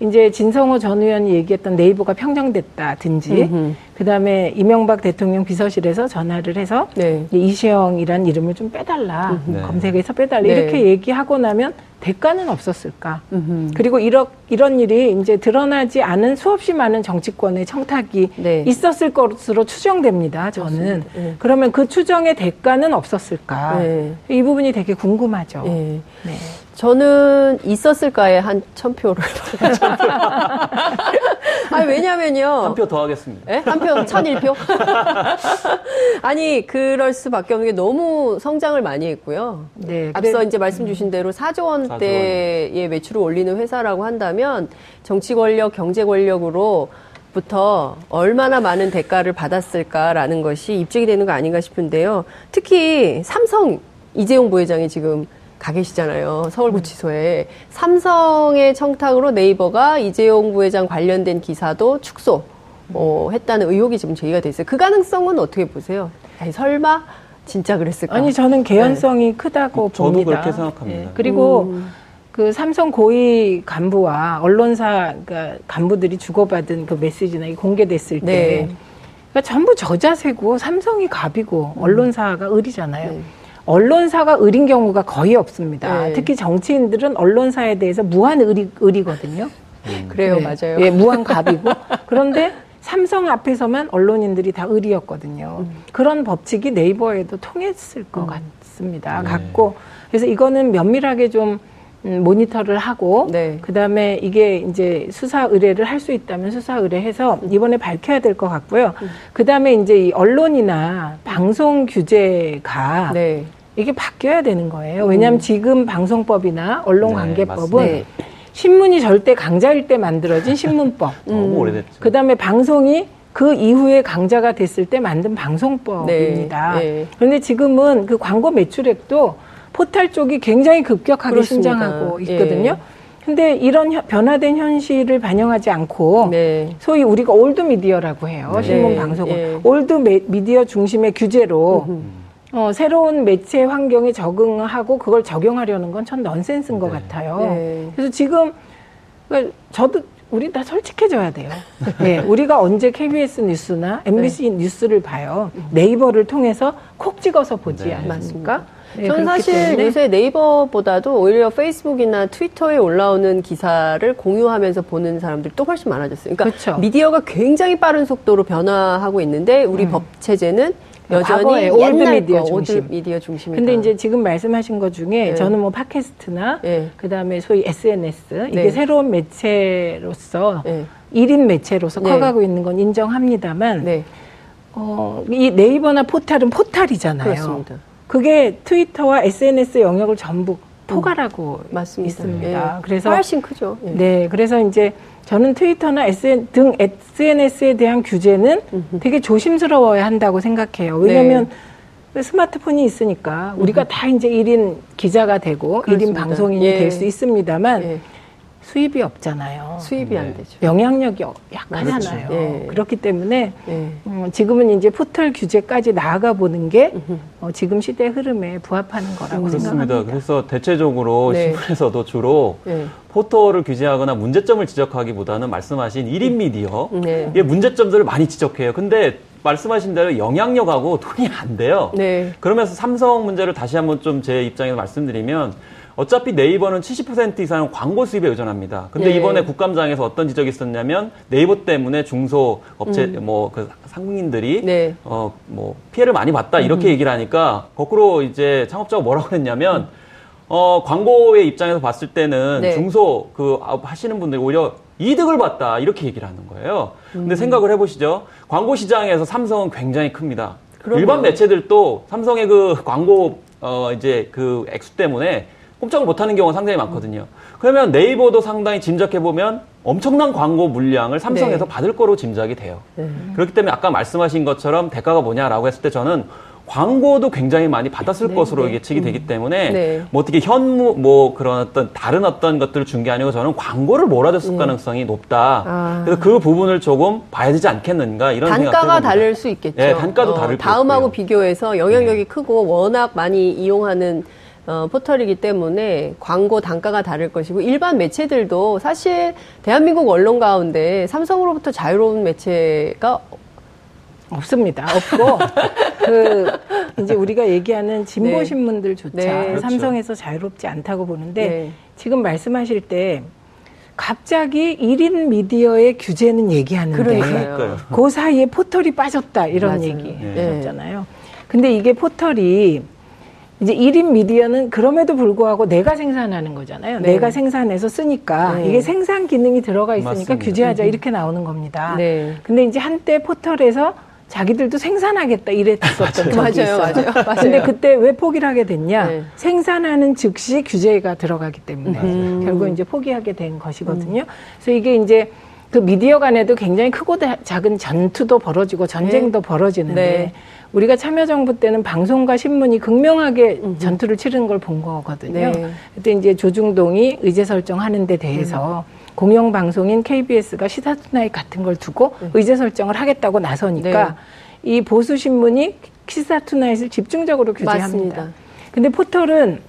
이제 진성호 전 의원이 얘기했던 네이버가 평정됐다든지 그다음에 이명박 대통령 비서실에서 전화를 해서 네. 이시영이란 이름을 좀 빼달라 네. 검색에서 빼달라 네. 이렇게 얘기하고 나면 대가는 없었을까 음흠. 그리고 이런 이런 일이 이제 드러나지 않은 수없이 많은 정치권의 청탁이 네. 있었을 것으로 추정됩니다 저는 네. 그러면 그 추정의 대가는 없었을까 네. 이 부분이 되게 궁금하죠 네. 저는 있었을까에 한 천 표를. 아니, 왜냐면요. 한 표 더 하겠습니다. 네? 한 표, 천일표? 아니, 그럴 수밖에 없는 게 너무 성장을 많이 했고요. 네. 앞서 그래. 이제 말씀 주신 대로 4조 원대의 4조 원. 매출을 올리는 회사라고 한다면 정치 권력, 경제 권력으로 부터 얼마나 많은 대가를 받았을까라는 것이 입증이 되는 거 아닌가 싶은데요. 특히 삼성 이재용 부회장이 지금 가 계시잖아요. 서울구치소에. 삼성의 청탁으로 네이버가 이재용 부회장 관련된 기사도 축소, 어, 했다는 의혹이 지금 제기가 됐어요. 그 가능성은 어떻게 보세요? 아니, 설마 진짜 그랬을까? 아니, 저는 개연성이 네. 크다고 저도 봅니다. 그렇게 생각합니다. 네. 그리고 음. 그 삼성 고위 간부와 언론사 그러니까 간부들이 주고받은 그 메시지나 공개됐을 때 네. 그러니까 전부 저자세고 삼성이 갑이고 음. 언론사가 을이잖아요. 네. 언론사가 을인 경우가 거의 없습니다. 네. 특히 정치인들은 언론사에 대해서 무한 을이, 을이거든요. 음. 그래요, 네. 맞아요. 예, 무한 갑이고. 그런데 삼성 앞에서만 언론인들이 다 을이었거든요. 음. 그런 법칙이 네이버에도 통했을 것 음. 같습니다. 네. 같고. 그래서 이거는 면밀하게 좀 음, 모니터를 하고 네. 그다음에 이게 이제 수사 의뢰를 할 수 있다면 수사 의뢰해서 이번에 밝혀야 될 것 같고요. 음. 그다음에 이제 이 언론이나 방송 규제가 네. 이게 바뀌어야 되는 거예요. 왜냐하면 음. 지금 방송법이나 언론관계법은 네, 신문이 절대 강자일 때 만들어진 신문법. 너무 음. 오래됐죠. 그다음에 방송이 그 이후에 강자가 됐을 때 만든 방송법입니다. 네, 네. 그런데 지금은 그 광고 매출액도 포탈 쪽이 굉장히 급격하게 그렇습니다. 신장하고 있거든요. 예. 근데 이런 변화된 현실을 반영하지 않고 네. 소위 우리가 old media라고 해요. 네. 신문 방송은 예. old 미디어 중심의 규제로 어, 새로운 매체 환경에 적응하고 그걸 적용하려는 건 전 넌센스인 네. 것 같아요. 네. 그래서 지금 그러니까 저도 우리 다 솔직해져야 돼요. 네, 우리가 언제 KBS 뉴스나 MBC 네. 뉴스를 봐요. 네이버를 통해서 콕 찍어서 보지 네. 않습니까? 네, 저는 사실 때문에. 요새 네이버보다도 오히려 페이스북이나 트위터에 올라오는 기사를 공유하면서 보는 사람들이 또 훨씬 많아졌어요. 그러니까 그쵸. 미디어가 굉장히 빠른 속도로 변화하고 있는데 우리 음. 법 체제는 여전히 old media 중심. old media 중심이다. 근데 이제 지금 말씀하신 것 중에 네. 저는 뭐 팟캐스트나 네. 그다음에 소위 SNS 이게 네. 새로운 매체로서 네. 1인 매체로서 네. 커가고 있는 건 인정합니다만 네. 어, 이 네이버나 포탈은 포탈이잖아요. 그렇습니다. 그게 트위터와 SNS 영역을 전부 포괄하고 음, 있습니다. 예. 그래서 훨씬 크죠. 예. 네, 그래서 이제 저는 트위터나 SN 등 SNS에 대한 규제는 되게 조심스러워야 한다고 생각해요. 왜냐하면 네. 스마트폰이 있으니까 우리가 다 이제 1인 기자가 되고. 1인 방송인이 예. 될수 있습니다만 예. 수입이 없잖아요. 수입이 네. 안 되죠. 영향력이 약하잖아요. 그렇죠. 예. 그렇기 때문에 예. 음, 지금은 이제 포털 규제까지 나아가 보는 게 어, 지금 시대 흐름에 부합하는 거라고 그렇습니다. 생각합니다. 그래서 대체적으로 네. 신문에서도 주로 네. 포털을 규제하거나 문제점을 지적하기보다는 말씀하신 1인 미디어 네. 이 문제점들을 많이 지적해요. 근데 말씀하신 대로 영향력하고 돈이 안 돼요. 네. 그러면서 삼성 문제를 다시 한번 좀 제 입장에서 말씀드리면 어차피 네이버는 70% 이상은 광고 수입에 의존합니다. 근데 네. 이번에 국감장에서 어떤 지적이 있었냐면 네이버 때문에 중소 업체 음. 뭐그 상인들이 네. 어뭐 피해를 많이 봤다 이렇게 음. 얘기를 하니까 거꾸로 이제 창업자가 뭐라고 했냐면 음. 어 광고의 입장에서 봤을 때는 네. 중소 그 하시는 분들이 오히려 이득을 봤다 이렇게 얘기를 하는 거예요. 근데 음. 생각을 해보시죠. 광고 시장에서 삼성은 굉장히 큽니다. 그럼요. 일반 매체들도 삼성의 그 광고 어 이제 그 액수 때문에 꼼짝을 못하는 경우가 상당히 많거든요. 그러면 네이버도 상당히 짐작해 보면 엄청난 광고 물량을 삼성에서 네. 받을 거로 짐작이 돼요. 네. 그렇기 때문에 아까 말씀하신 것처럼 대가가 뭐냐라고 했을 때 저는 광고도 굉장히 많이 받았을 네, 것으로 네. 예측이 되기 음. 때문에 네. 뭐 어떻게 현무 뭐 그런 어떤 다른 어떤 것들을 준 게 아니고 저는 광고를 몰아줬을 네. 가능성이 높다. 아. 그래서 그 부분을 조금 봐야 되지 않겠는가 이런 단가가 다를 수 있겠죠. 네, 단가도 어, 다를 다음하고. 비교해서 영향력이 네. 크고 워낙 많이 이용하는 어, 포털이기 때문에 광고 단가가 다를 것이고 일반 매체들도 사실 대한민국 언론 가운데 삼성으로부터 자유로운 매체가 없습니다. 없고 그 이제 우리가 얘기하는 진보 네. 신문들조차 네. 그렇죠. 삼성에서 자유롭지 않다고 보는데 네. 지금 말씀하실 때 갑자기 1인 미디어의 규제는 얘기하는데 그러니까요. 그 사이에 포털이 빠졌다 이런 얘기 하셨잖아요. 근데 이게 포털이 이제 1인 미디어는 그럼에도 불구하고 내가 생산하는 거잖아요. 네. 내가 생산해서 쓰니까 네. 이게 생산 기능이 들어가 있으니까 맞습니다. 규제하자 음. 이렇게 나오는 겁니다. 네. 근데 이제 한때 포털에서 자기들도 생산하겠다 이랬었던 적이 맞아요, 있어요. 맞아요, 맞아요. 근데 그때 왜 포기를 하게 됐냐? 네. 생산하는 즉시 규제가 들어가기 때문에 음. 결국 이제 포기하게 된 것이거든요. 음. 그래서 이게 이제 그 미디어 간에도 굉장히 크고 작은 전투도 벌어지고 전쟁도 네. 벌어지는데 네. 우리가 참여정부 때는 방송과 신문이 극명하게 음 전투를 치르는 걸본 거거든요. 네. 그때 이제 조중동이 의제 설정하는 데 대해서 음. 공영방송인 KBS가 시사투나잇 같은 걸 두고 네. 의제 설정을 하겠다고 나서니까 네. 이 보수 신문이 시사투나잇을 집중적으로 규제합니다. 맞습니다. 근데 포털은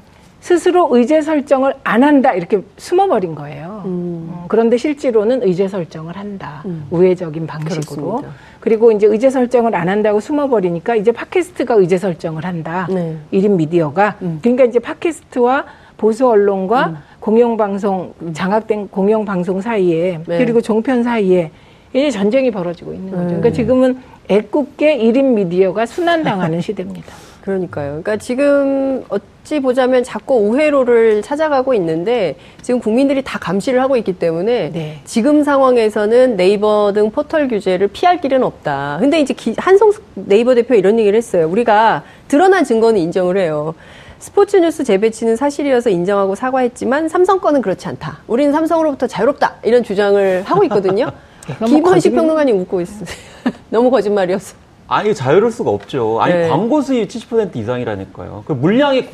스스로 의제 설정을 안 한다 이렇게 숨어버린 거예요. 음. 음 그런데 실제로는 의제 설정을 한다. 음. 우회적인 방식으로. 그렇습니다. 그리고 이제 의제 설정을 안 한다고 숨어버리니까 이제 팟캐스트가 의제 설정을 한다. 네. 1인 미디어가. 음. 그러니까 이제 팟캐스트와 보수 언론과 음. 공영방송 장악된 공영방송 사이에 네. 그리고 종편 사이에 이제 전쟁이 벌어지고 있는 거죠. 그러니까 음. 지금은 애꿎게 1인 미디어가 순환당하는 시대입니다. 그러니까요. 그러니까 지금 어찌 보자면 자꾸 우회로를 찾아가고 있는데 지금 국민들이 다 감시를 하고 있기 때문에 네. 지금 상황에서는 네이버 등 포털 규제를 피할 길은 없다. 근데 이제 한성숙 네이버 대표 이런 얘기를 했어요. 우리가 드러난 증거는 인정을 해요. 스포츠 뉴스 재배치는 사실이어서 인정하고 사과했지만 삼성 건은 그렇지 않다. 우리는 삼성으로부터 자유롭다. 이런 주장을 하고 있거든요. 김원식 평론가님 웃고 있어요. 너무 거짓말이었어. 아니 자유로울 수가 없죠. 아니 네. 광고 수입 70% 이상이라니까요. 그 물량이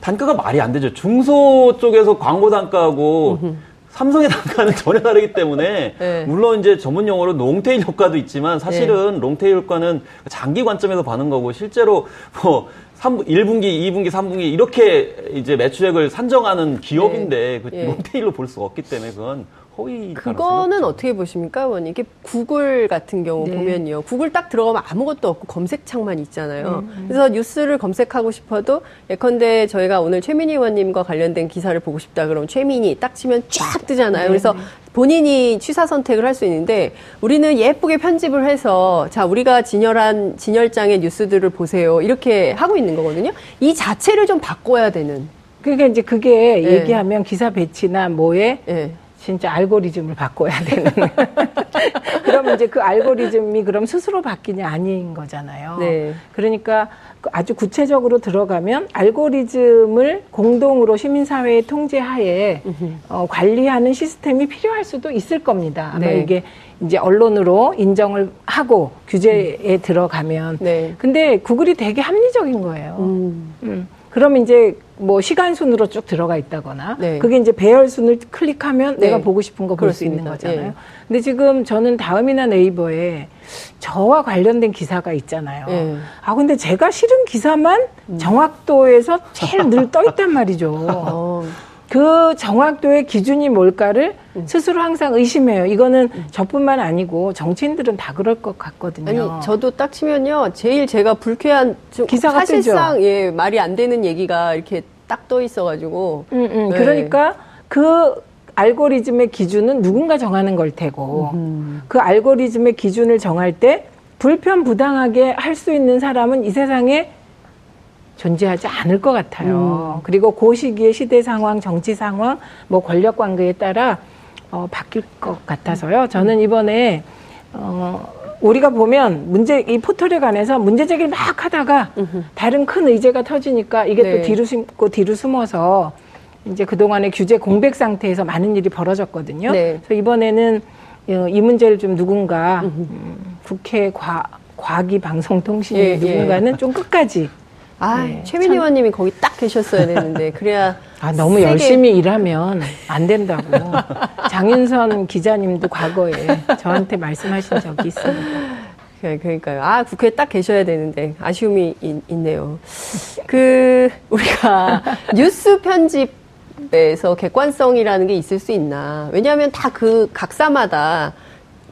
단가가 말이 안 되죠. 중소 쪽에서 광고 단가하고 삼성의 단가는 전혀 다르기 때문에 네. 물론 이제 전문 용어로 롱테일 효과도 있지만 사실은 네. 롱테일 효과는 장기 관점에서 봐는 거고 실제로 뭐 3, 1분기, 2분기, 3분기 이렇게 이제 매출액을 산정하는 기업인데 네. 그 예. 롱테일로 볼 수가 없기 때문에 그건 허위. 그거는 어떻게 보십니까, 의원님? 이게 구글 같은 경우 네. 보면요. 구글 딱 들어가면 아무것도 없고 검색창만 있잖아요. 음, 음. 그래서 뉴스를 검색하고 싶어도 예컨대 저희가 오늘 최민희 의원님과 관련된 기사를 보고 싶다 그러면 최민희 딱 치면 쫙 뜨잖아요. 네. 그래서 본인이 취사 선택을 할 수 있는데 우리는 예쁘게 편집을 해서 자 우리가 진열한 진열장의 뉴스들을 보세요 이렇게 하고 있는 거거든요. 이 자체를 좀 바꿔야 되는. 그러니까 이제 그게 네. 얘기하면 기사 배치나 뭐에 네. 진짜 알고리즘을 바꿔야 되는. 그러면 이제 그 알고리즘이 그럼 스스로 바뀌냐 아닌 거잖아요. 네. 그러니까 그 아주 구체적으로 들어가면 알고리즘을 공동으로 시민사회의 통제하에 어, 관리하는 시스템이 필요할 수도 있을 겁니다. 아마 네. 이게 이제 언론으로 인정을 하고 규제에 음. 들어가면. 네. 근데 구글이 되게 합리적인 거예요. 음. 음. 그럼 이제 뭐 시간 순으로 쭉 들어가 있다거나 네. 그게 이제 배열 순을 클릭하면 네. 내가 보고 싶은 거 볼 수 있는 거잖아요. 네. 근데 지금 저는 다음이나 네이버에 저와 관련된 기사가 있잖아요. 네. 아 근데 제가 싫은 기사만 음. 정확도에서 제일 늘 떠 있단 말이죠. 어. 그 정확도의 기준이 뭘까를 음. 스스로 항상 의심해요. 이거는 음. 저뿐만 아니고 정치인들은 다 그럴 것 같거든요. 아니, 저도 딱 치면요. 제일 제가 불쾌한 기사가 사실상 뜨죠. 예, 말이 안 되는 얘기가 이렇게 딱 떠 있어가지고. 음, 음. 네. 그러니까 그 알고리즘의 기준은 누군가 정하는 걸 테고 음. 그 알고리즘의 기준을 정할 때 불편 부당하게 할 수 있는 사람은 이 세상에 존재하지 않을 것 같아요. 음. 그리고 그 시기의 시대 상황, 정치 상황, 뭐 권력 관계에 따라 어, 바뀔 것 같아서요. 저는 이번에 어, 우리가 보면 문제 이 포털에 관해서 문제 제기를 막 하다가 다른 큰 의제가 터지니까 이게 네. 또 뒤로 숨고 뒤로 숨어서 이제 그동안의 규제 공백 상태에서 많은 일이 벌어졌거든요. 네. 그래서 이번에는 어, 이 문제를 좀 누군가 음, 국회 과, 과기 방송통신 예, 예, 누군가는 예. 좀 끝까지 아, 네, 최민희 의원님이 거기 딱 계셨어야 되는데 그래야 아 너무 세게... 열심히 일하면 안 된다고 장윤선 기자님도 과거에 저한테 말씀하신 적이 있습니다. 네, 그러니까요. 아 국회에 딱 계셔야 되는데 아쉬움이 있, 있네요. 그 우리가 뉴스 편집에서 객관성이라는 게 있을 수 있나? 왜냐하면 다 그 각사마다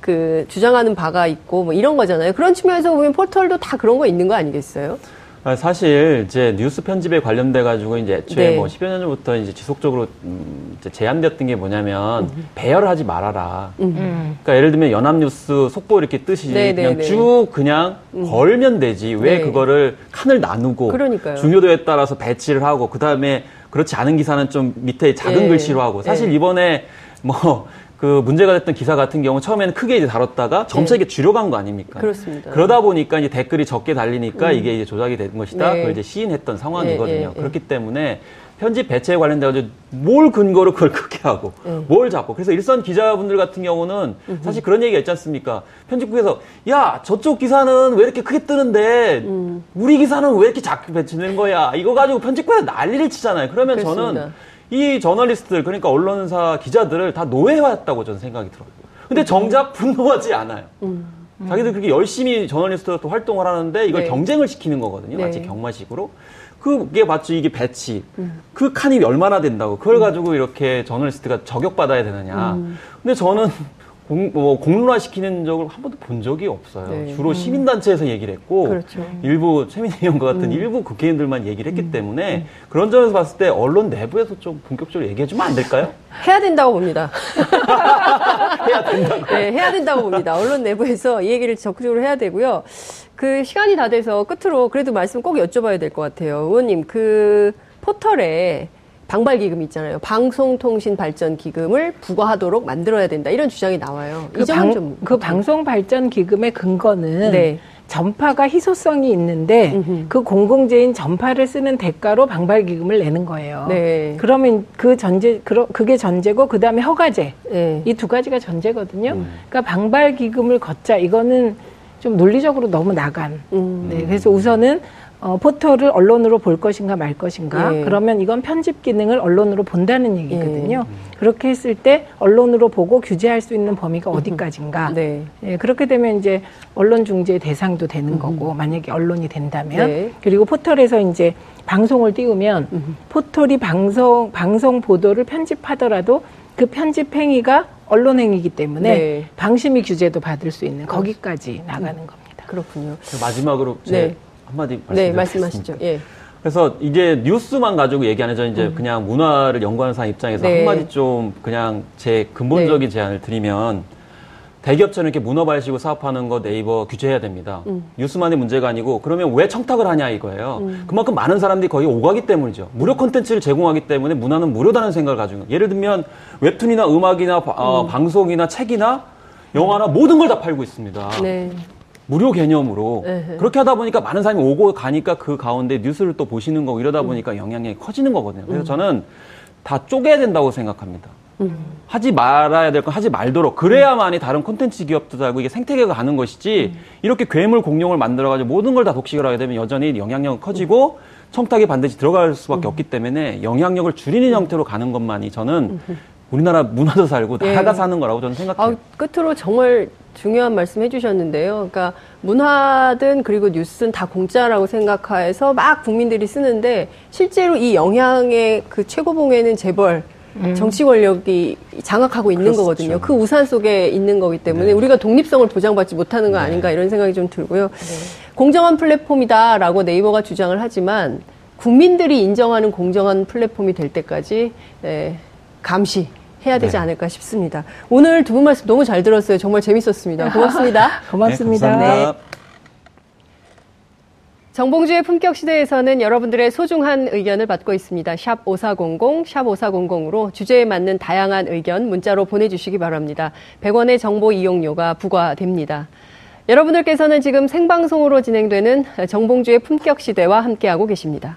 그 주장하는 바가 있고 뭐 이런 거잖아요. 그런 측면에서 보면 포털도 다 그런 거 있는 거 아니겠어요? 아, 사실 이제 뉴스 편집에 관련돼 가지고 이제 애초에 네. 뭐 10여 년 전부터 이제 지속적으로 음 이제 제안되었던 게 뭐냐면 음. 배열을 하지 말아라. 음. 그러니까 예를 들면 연합뉴스 속보 이렇게 뜨시 네, 네, 그냥 네, 쭉 그냥 음. 걸면 되지 왜 네. 그거를 칸을 나누고 그러니까요. 중요도에 따라서 배치를 하고 그 다음에 그렇지 않은 기사는 좀 밑에 작은 네. 글씨로 하고 사실 이번에 뭐 그 문제가 됐던 기사 같은 경우 처음에는 크게 이제 다뤘다가 점차 이게 네. 줄여간 거 아닙니까? 그렇습니다. 그러다 보니까 이제 댓글이 적게 달리니까 음. 이게 이제 조작이 된 것이다. 네. 그걸 이제 시인했던 상황이거든요. 네, 네, 그렇기 때문에 편집 배치에 관련돼 가지고 뭘 근거로 그걸 크게 하고 네. 뭘 잡고 그래서 일선 기자분들 같은 경우는 사실 그런 얘기가 있지 않습니까? 편집국에서 야 저쪽 기사는 왜 이렇게 크게 뜨는데 음. 우리 기사는 왜 이렇게 작게 배치는 거야? 이거 가지고 편집국에서 난리를 치잖아요. 그러면 그렇습니다. 저는 이 저널리스트들 그러니까 언론사 기자들을 다 노예화했다고 저는 생각이 들어요. 근데 음. 정작 분노하지 않아요. 음. 음. 자기들 그렇게 열심히 저널리스트로 활동을 하는데 이걸 네. 경쟁을 시키는 거거든요. 네. 마치 경마식으로. 그게 맞죠. 이게 배치. 음. 그 칸이 얼마나 된다고. 그걸 음. 가지고 이렇게 저널리스트가 저격받아야 되느냐. 음. 근데 저는 공, 뭐 공론화시키는 적을 한 번도 본 적이 없어요. 네. 주로 음. 시민단체에서 얘기를 했고 그렇죠. 일부 최민희 의원과 같은 음. 일부 국회의원들만 얘기를 했기 음. 때문에 음. 그런 점에서 봤을 때 언론 내부에서 좀 본격적으로 얘기해주면 안 될까요? 해야 된다고 봅니다. 해야 된다고. 네, 해야 된다고 봅니다. 언론 내부에서 이 얘기를 적극적으로 해야 되고요. 그 시간이 다 돼서 끝으로 그래도 말씀 꼭 여쭤봐야 될 것 같아요. 의원님, 그 포털에 방발 기금 있잖아요. 방송통신 발전 기금을 부과하도록 만들어야 된다. 이런 주장이 나와요. 그, 방, 좀... 그 방송 발전 기금의 근거는 네. 전파가 희소성이 있는데 음흠. 그 공공재인 전파를 쓰는 대가로 방발 기금을 내는 거예요. 네. 그러면 그 전제, 그게 전제고 그 다음에 허가제 네. 이두 가지가 전제거든요. 음. 그러니까 방발 기금을 걷자 이거는 좀 논리적으로 너무 나간. 음. 네. 그래서 우선은 어, 포털을 언론으로 볼 것인가 말 것인가 네. 그러면 이건 편집 기능을 언론으로 본다는 얘기거든요. 네. 그렇게 했을 때 언론으로 보고 규제할 수 있는 범위가 어디까지인가. 네. 네. 그렇게 되면 이제 언론 중재 대상도 되는 거고 만약에 언론이 된다면 네. 그리고 포털에서 이제 방송을 띄우면 포털이 방송 방송 보도를 편집하더라도 그 편집 행위가 언론 행위이기 때문에 네. 방심위 규제도 받을 수 있는 거기까지 나가는 겁니다. 그렇군요. 마지막으로 제 네. 한마디 네, 말씀하시죠. 예. 그래서 이게 뉴스만 가지고 얘기 안 해서 이제 음. 그냥 문화를 연구하는 사람 입장에서 네. 한마디 좀 그냥 제 근본적인 네. 제안을 드리면 대기업처럼 이렇게 문어 발식으로 사업하는 거 네이버 규제해야 됩니다. 음. 뉴스만의 문제가 아니고 그러면 왜 청탁을 하냐 이거예요. 음. 그만큼 많은 사람들이 거기 오가기 때문이죠. 무료 콘텐츠를 제공하기 때문에 문화는 무료다는 생각을 가지고 예를 들면 웹툰이나 음악이나 어, 음. 방송이나 책이나 영화나 모든 걸 다 팔고 있습니다. 네. 무료 개념으로 에헤. 그렇게 하다 보니까 많은 사람이 오고 가니까 그 가운데 뉴스를 또 보시는 거고 이러다 음. 보니까 음. 영향력이 커지는 거거든요. 그래서 음. 저는 다 쪼개야 된다고 생각합니다. 음. 하지 말아야 될 건 하지 말도록 그래야만이 다른 콘텐츠 기업도 알고 이게 생태계가 가는 것이지 음. 이렇게 괴물 공룡을 만들어가지고 모든 걸 다 독식을 하게 되면 여전히 영향력은 커지고 청탁이 반드시 들어갈 수밖에 음. 없기 때문에 영향력을 줄이는 형태로 가는 것만이 저는 우리나라 문화도 살고 나라가 예. 사는 거라고 저는 생각해요. 아, 끝으로 정말 중요한 말씀 해주셨는데요. 그러니까 문화든 그리고 뉴스는 다 공짜라고 생각해서 막 국민들이 쓰는데 실제로 이 영향의 그 최고봉에는 재벌 음. 정치 권력이 장악하고 있는 그렇죠. 거거든요. 그 우산 속에 있는 거기 때문에 네. 우리가 독립성을 보장받지 못하는 거 네. 아닌가 이런 생각이 좀 들고요. 네. 공정한 플랫폼이다라고 네이버가 주장을 하지만 국민들이 인정하는 공정한 플랫폼이 될 때까지 네, 감시 해야 되지 네. 않을까 싶습니다. 오늘 두 분 말씀 너무 잘 들었어요. 정말 재밌었습니다. 고맙습니다. 고맙습니다. 네, 정봉주의 품격 시대에서는 여러분들의 소중한 의견을 받고 있습니다. 샵 5400, 샵 5400으로 주제에 맞는 다양한 의견 문자로 보내주시기 바랍니다. 100원의 정보 이용료가 부과됩니다. 여러분들께서는 지금 생방송으로 진행되는 정봉주의 품격 시대와 함께하고 계십니다.